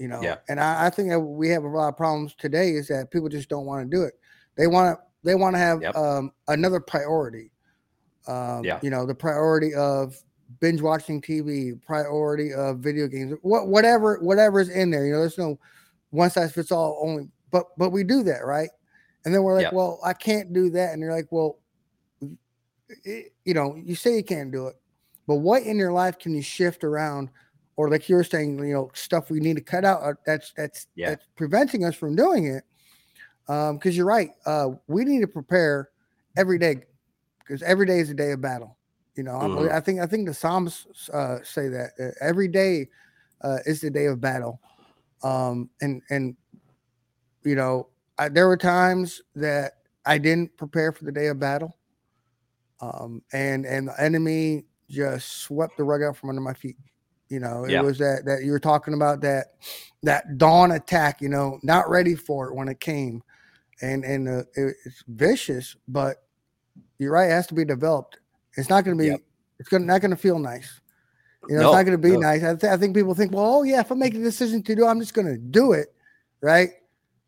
You know, Yeah. and I, I think that we have a lot of problems today is that people just don't want to do it. They want to they want to have Yep. um, another priority. Um, Yeah. You know, the priority of binge watching TV, priority of video games, what whatever is in there. You know, there's no one size fits all. Only, but but we do that, right? And then we're like, Yep. well, I can't do that, and you're like, well, it, you know, you say you can't do it, but what in your life can you shift around? Or like you were saying, you know, stuff we need to cut out. uh, That's that's Yeah. that's preventing us from doing it. Um, because you're right. Uh, we need to prepare every day because every day is a day of battle. You know, I believe- Mhm. I think I think the Psalms uh, say that uh, every day uh, is the day of battle. Um, and and you know, I, there were times that I didn't prepare for the day of battle. Um, and and the enemy just swept the rug out from under my feet. You know, it Yeah. was that that you were talking about that that dawn attack. You know, not ready for it when it came, and and uh, it, it's vicious. But you're right; it has to be developed. It's not going to be. Yep. It's going not going to feel nice. You know, No, it's not going to be no. nice. I, th- I think people think, well, oh yeah, if I make a decision to do, I'm just going to do it, right?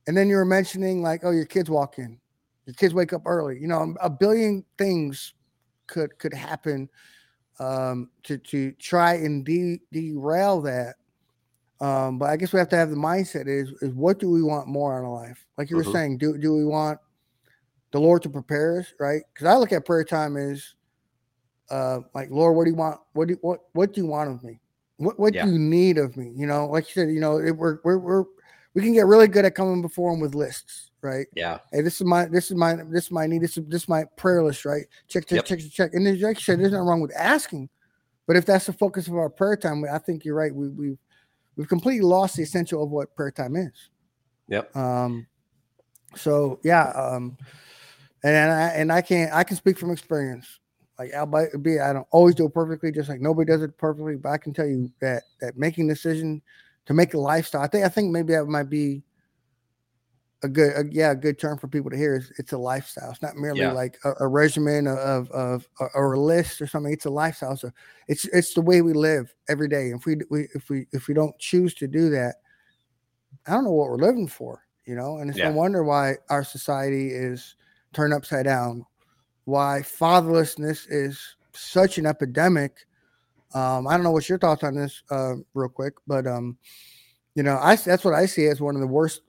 And then you were mentioning like, oh, your kids walk in, your kids wake up early. You know, a billion things could could happen um, to to try and de- derail that. Um, but I guess we have to have the mindset is is what do we want more out of life? Like you were Mhm. saying, do do we want the Lord to prepare us, right? Because I look at prayer time as uh like Lord, what do you want? What do what what do you want of me? What what Yeah. do you need of me? You know, like you said, you know, it, we're we're we're we can get really good at coming before him with lists, right? Yeah. Hey, this is my this is my this is my need. This is this is my prayer list, right? Check, check, Yep. check, check. And there's like you said, there's nothing wrong with asking, but if that's the focus of our prayer time, I think you're right. We we we've completely lost the essential of what prayer time is. Yep. Um, so yeah, um, and I and I can't I can speak from experience. Like albeit be I don't always do it perfectly, just like nobody does it perfectly. But I can tell you that that making decision to make a lifestyle. I think I think maybe that might be a good a, yeah a good term for people to hear. Is it's a lifestyle. It's not merely Yeah. like a, a regimen of of of or a list or something. It's a lifestyle. So it's it's the way we live every day. If we, we if we if we don't choose to do that, I don't know what we're living for. You know, and it's Yeah. no wonder why our society is turned upside down. Why fatherlessness is such an epidemic. Um, I don't know what your thoughts on this, uh, real quick, but um, you know, I that's what I see as one of the worst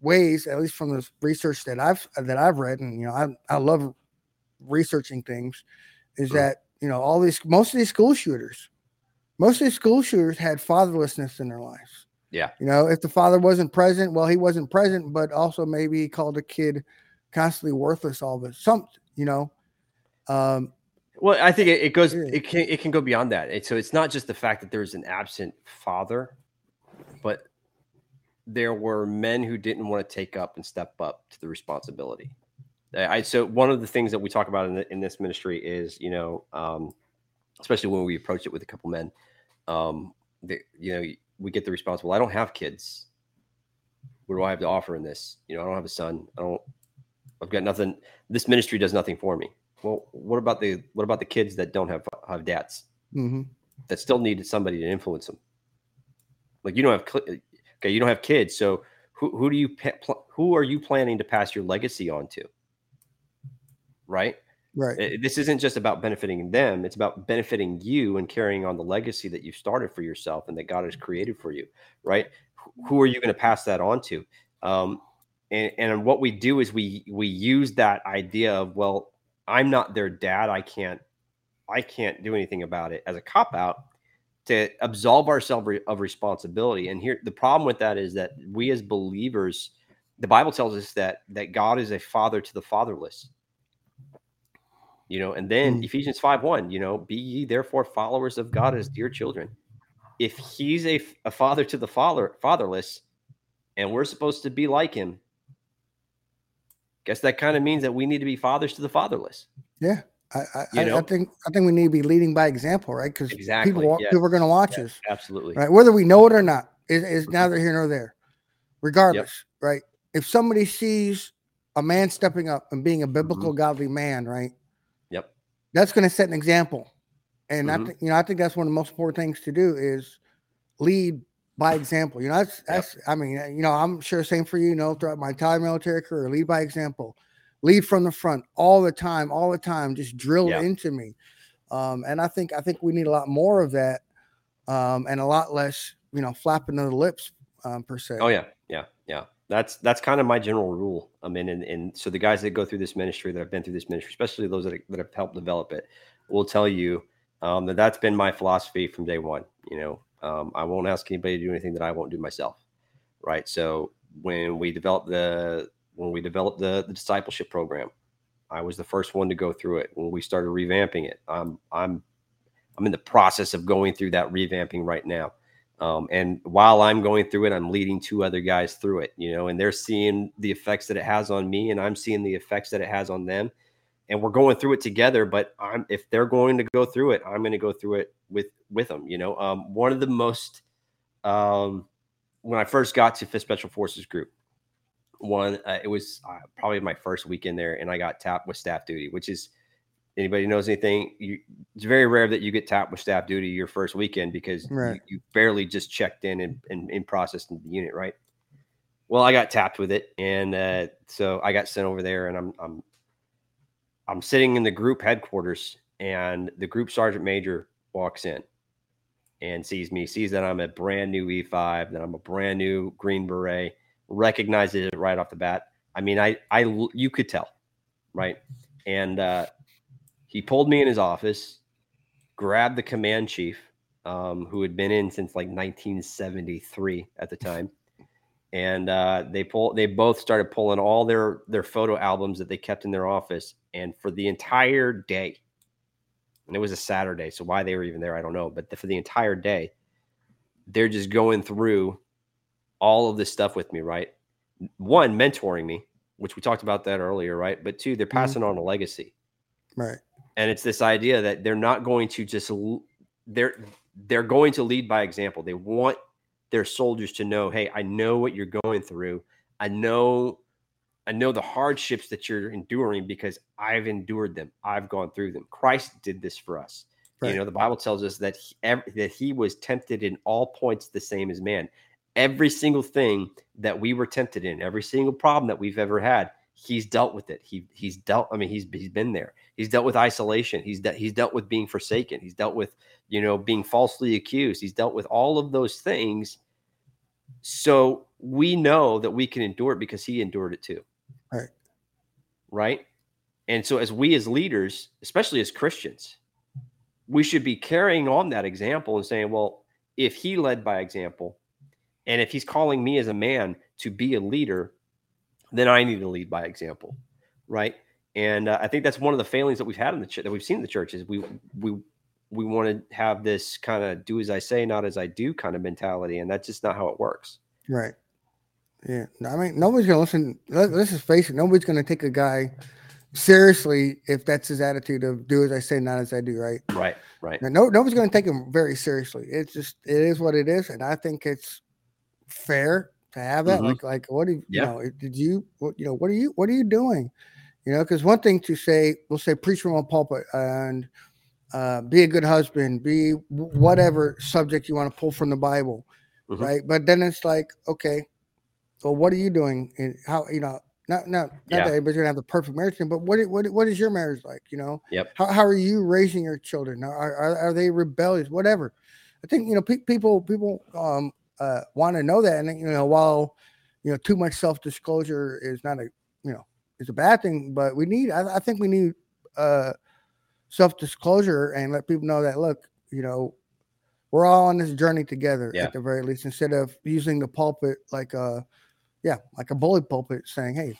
ways, at least from the research that I've that I've read, and you know, I I love researching things, is that you know all these most of these school shooters, most of these school shooters had fatherlessness in their lives. Yeah. You know, if the father wasn't present, well, he wasn't present, but also maybe he called a kid constantly worthless all of it. Some, you know, um, Well, I think it, it goes. Yeah. It can it can go beyond that. So it's not just the fact that there's an absent father, but there were men who didn't want to take up and step up to the responsibility. I so one of the things that we talk about in, the, in this ministry is you know, um, especially when we approach it with a couple men, um, the, you know, we get the response. Well, I don't have kids. What do I have to offer in this? You know, I don't have a son. I don't. I've got nothing. This ministry does nothing for me. Well, what about the what about the kids that don't have have dads mhm. that still needed somebody to influence them? Like you don't have okay, you don't have kids, so who who do you who are you planning to pass your legacy on to? Right. right. Uh, This isn't just about benefiting them; it's about benefiting you and carrying on the legacy that you've started for yourself and that God has created for you. Right. Who are you going to pass that on to? Um, and, and what we do is we we use that idea of well, I'm not their dad. I can't I can't do anything about it as a cop out to absolve ourselves of responsibility. And here the problem with that is that we as believers, the Bible tells us that that God is a father to the fatherless. You know, and then Mm. Ephesians 5 1, you know, be ye therefore followers of God as dear children. If he's a, a father to the father fatherless, and we're supposed to be like him, guess that kind of means that we need to be fathers to the fatherless. Yeah. I, I, You I- I think I think we need to be leading by example, right? Because Exactly, people yes, people are going to watch us, Absolutely. right? Whether we know it or not, is, is neither [laughs] here nor there. Regardless, right? If somebody sees a man stepping up and being a biblical, godly man, right? Yep. That's going to set an example, and Mhm. I think you know I think that's one of the most important things to do is lead by example. You know, that's that's I mean, you know, I'm sure same for you. You know, throughout my entire military career, lead by example, lead from the front all the time, all the time, just drilled Yeah. into me. Um, and I think I think we need a lot more of that, um, and a lot less, you know, flapping of the lips um, per se. Oh yeah, yeah, yeah. That's that's kind of my general rule. I mean, and, and so the guys that go through this ministry that have been through this ministry, especially those that, that have helped develop it, will tell you um, that that's been my philosophy from day one. You know, um, I won't ask anybody to do anything that I won't do myself. Right. So when we developed the when we developed the, the discipleship program, I was the first one to go through it. When we started revamping it, I'm I'm I'm in the process of going through that revamping right now. Um, and while I'm going through it, I'm leading two other guys through it, you know, and they're seeing the effects that it has on me, and I'm seeing the effects that it has on them. And we're going through it together. But I'm if they're going to go through it, I'm going to go through it with with them. You know, um, one of the most um, when I first got to Fifth Special Forces Group, one uh, it was uh, probably my first weekend there, and I got tapped with staff duty, which is anybody knows anything you it's very rare that you get tapped with staff duty your first weekend because Right. you, you barely just checked in and, and, and processed in the unit right well i got tapped with it and uh, so i got sent over there and i'm i'm i'm sitting in the group headquarters and the group sergeant major walks in and sees me sees that i'm a brand new e5 that i'm a brand new green beret recognizes it right off the bat. I mean I, I, you could tell right? And uh he pulled me in his office, grabbed the command chief, um, who had been in since like 1973 at the time, and uh, they pull they both started pulling all their their photo albums that they kept in their office and for the entire day and it was a saturday so why they were even there i don't know but the, for the entire day they're just going through all of this stuff with me right? One mentoring me which we talked about that earlier right? But two they're Mhm. passing on a legacy. Right. and it's this idea that they're not going to just they're they're going to lead by example. They want their soldiers to know hey i know what you're going through. I know i know the hardships that you're enduring because i've endured them. I've gone through them. Christ did this for us. Right. you know the bible tells us that he, that he was tempted in all points the same as man every single thing that we were tempted in every single problem that we've ever had he's dealt with it. He he's dealt i mean he's he's been there. He's dealt with isolation. He's de- he's dealt with being forsaken. He's dealt with you know being falsely accused. He's dealt with all of those things. So we know that we can endure it because he endured it too. Right. right? And so as we as leaders especially as christians we should be carrying on that example and saying well if he led by example and if he's calling me as a man to be a leader then i need to lead by example right and uh, i think that's one of the failings that we've had in the church that we've seen in the church is we we we want to have this kind of do as i say not as i do kind of mentality and that's just not how it works Right. Yeah. No, I mean, nobody's gonna listen. Let, let's just face it. Nobody's gonna take a guy seriously if that's his attitude of do as I say, not as I do. Right. right right Now, no, nobody's gonna take him very seriously. It's just it is what it is, and I think it's fair to have that. Mhm. Like, like what do you, Yeah. you know? Did you, what, you know, what are you, what are you doing? You know, because one thing to say, we'll say preach from a pulpit and uh, be a good husband, be whatever subject you want to pull from the Bible, Mhm. right? But then it's like, okay, well, what are you doing? And how, you know, not not not Yeah. that everybody's gonna have the perfect marriage thing, but what what what is your marriage like? You know, Yep. how how are you raising your children? Are are, are they rebellious? Whatever. I think you know pe- people people um uh want to know that, and you know while you know too much self disclosure is not a you know is a bad thing, but we need I, I think we need uh self disclosure and let people know that look you know we're all on this journey together Yeah. at the very least instead of using the pulpit like a yeah like a bully pulpit saying hey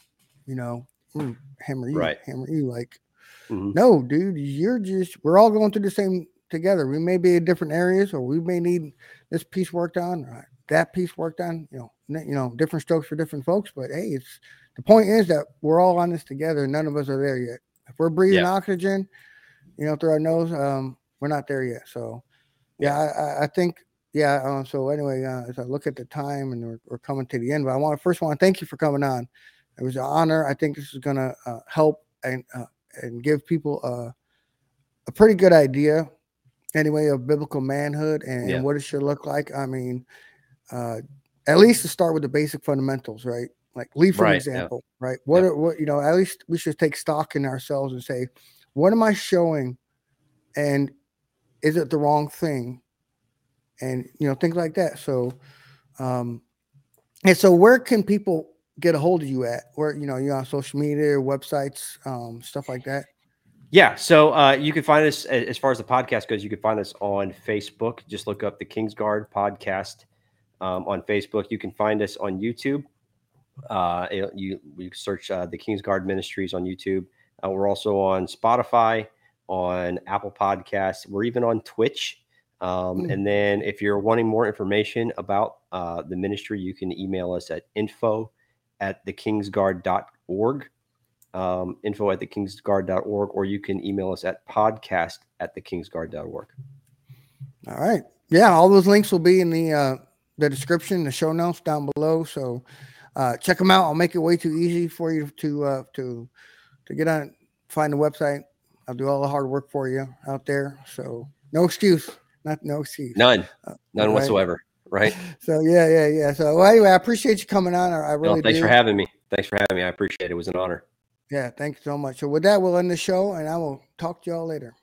you know mm, hammer you Right. hammer you like Mhm. no dude you're just we're all going through the same together we may be in different areas or we may need this piece worked on or that piece worked on you know you know different strokes for different folks but hey it's the point is that we're all on this together none of us are there yet if we're breathing Yeah. oxygen you know through our nose um we're not there yet so yeah, I, I- think yeah. Um, so anyway, uh, as I look at the time and we're, we're coming to the end, but I want to first want to thank you for coming on. It was an honor. I think this is going to uh, help and uh, and give people a pretty good idea, anyway, of biblical manhood and, Yeah. and what it should look like. I mean, uh, at least to start with the basic fundamentals, right? Like leave for Right, yeah. example, right? What are, what you know? At least we should take stock in ourselves and say, what am I showing, and is it the wrong thing? And you know, things like that. So, um, and so where can people get a hold of you at? Where you know you're on social media, websites, um, stuff like that. Yeah, so uh, you can find us as far as the podcast goes. You can find us on Facebook. Just look up the Kingsguard podcast um, on Facebook. You can find us on YouTube. Uh, you we search uh, the Kingsguard Ministries on YouTube. Uh, we're also on Spotify, on Apple Podcasts. We're even on Twitch. Um, Mm. And then if you're wanting more information about uh, the ministry, you can email us at info at thekingsguard.org um, info at thekingsguard.org, or you can email us at podcast at thekingsguard.org. All right. Yeah, all those links will be in the uh, the description, the show notes down below. So uh, check them out. I'll make it way too easy for you to uh, to to get on, find the website. I'll do all the hard work for you out there. So no excuse, not no excuse. None, Uh, none right. whatsoever. Right. [laughs] So yeah, yeah, yeah. So well, anyway, I appreciate you coming on. I, I No, really thanks do. for having me. Thanks for having me. I appreciate it. It was an honor. Yeah, thank you so much. So with that, we'll end the show, and I will talk to y'all later.